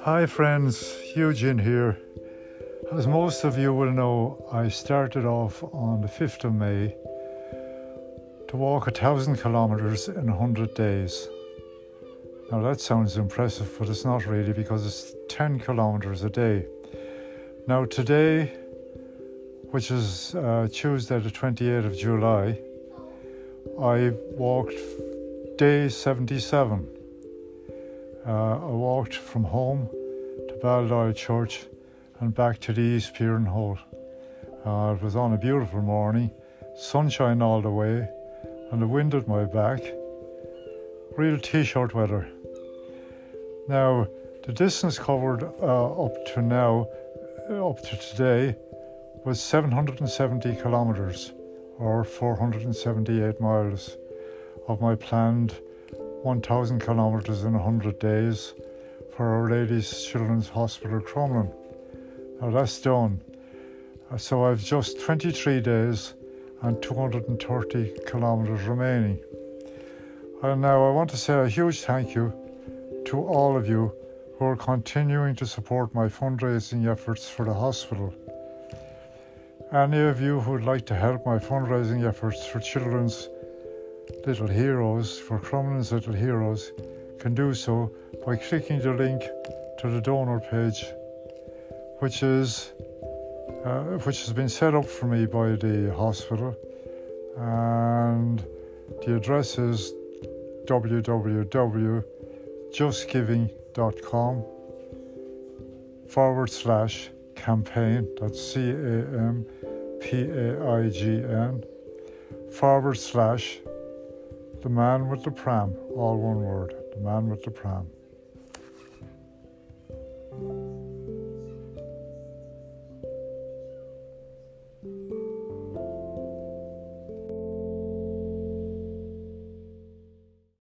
Hi, friends, Eugene here. As most of you will know, I started off on the 5th of May to walk a thousand kilometres in 100 days. Now that sounds impressive, but it's not really because it's 10 kilometres a day. Now, today, which is uh, Tuesday, the 28th of July, I walked day 77. Uh, I walked from home to Baldoyle Church and back to the East Pier Howth. Uh, it was on a beautiful morning, sunshine all the way, and the wind at my back. Real t shirt weather. Now, the distance covered uh, up to now, up to today, was 770 kilometres or 478 miles of my planned 1,000 kilometres in 100 days for Our Lady's Children's Hospital Crumlin. Now that's done. Uh, so I've just 23 days and 230 kilometres remaining. And now I want to say a huge thank you to all of you who are continuing to support my fundraising efforts for the hospital. Any of you who would like to help my fundraising efforts for children's Little Heroes, for Crumlin's Little Heroes, can do so by clicking the link to the donor page, which is uh, which has been set up for me by the hospital, and the address is www.justgiving.com forward slash campaign, that's C A M P A I G N, forward slash the man with the pram, all one word, the man with the pram.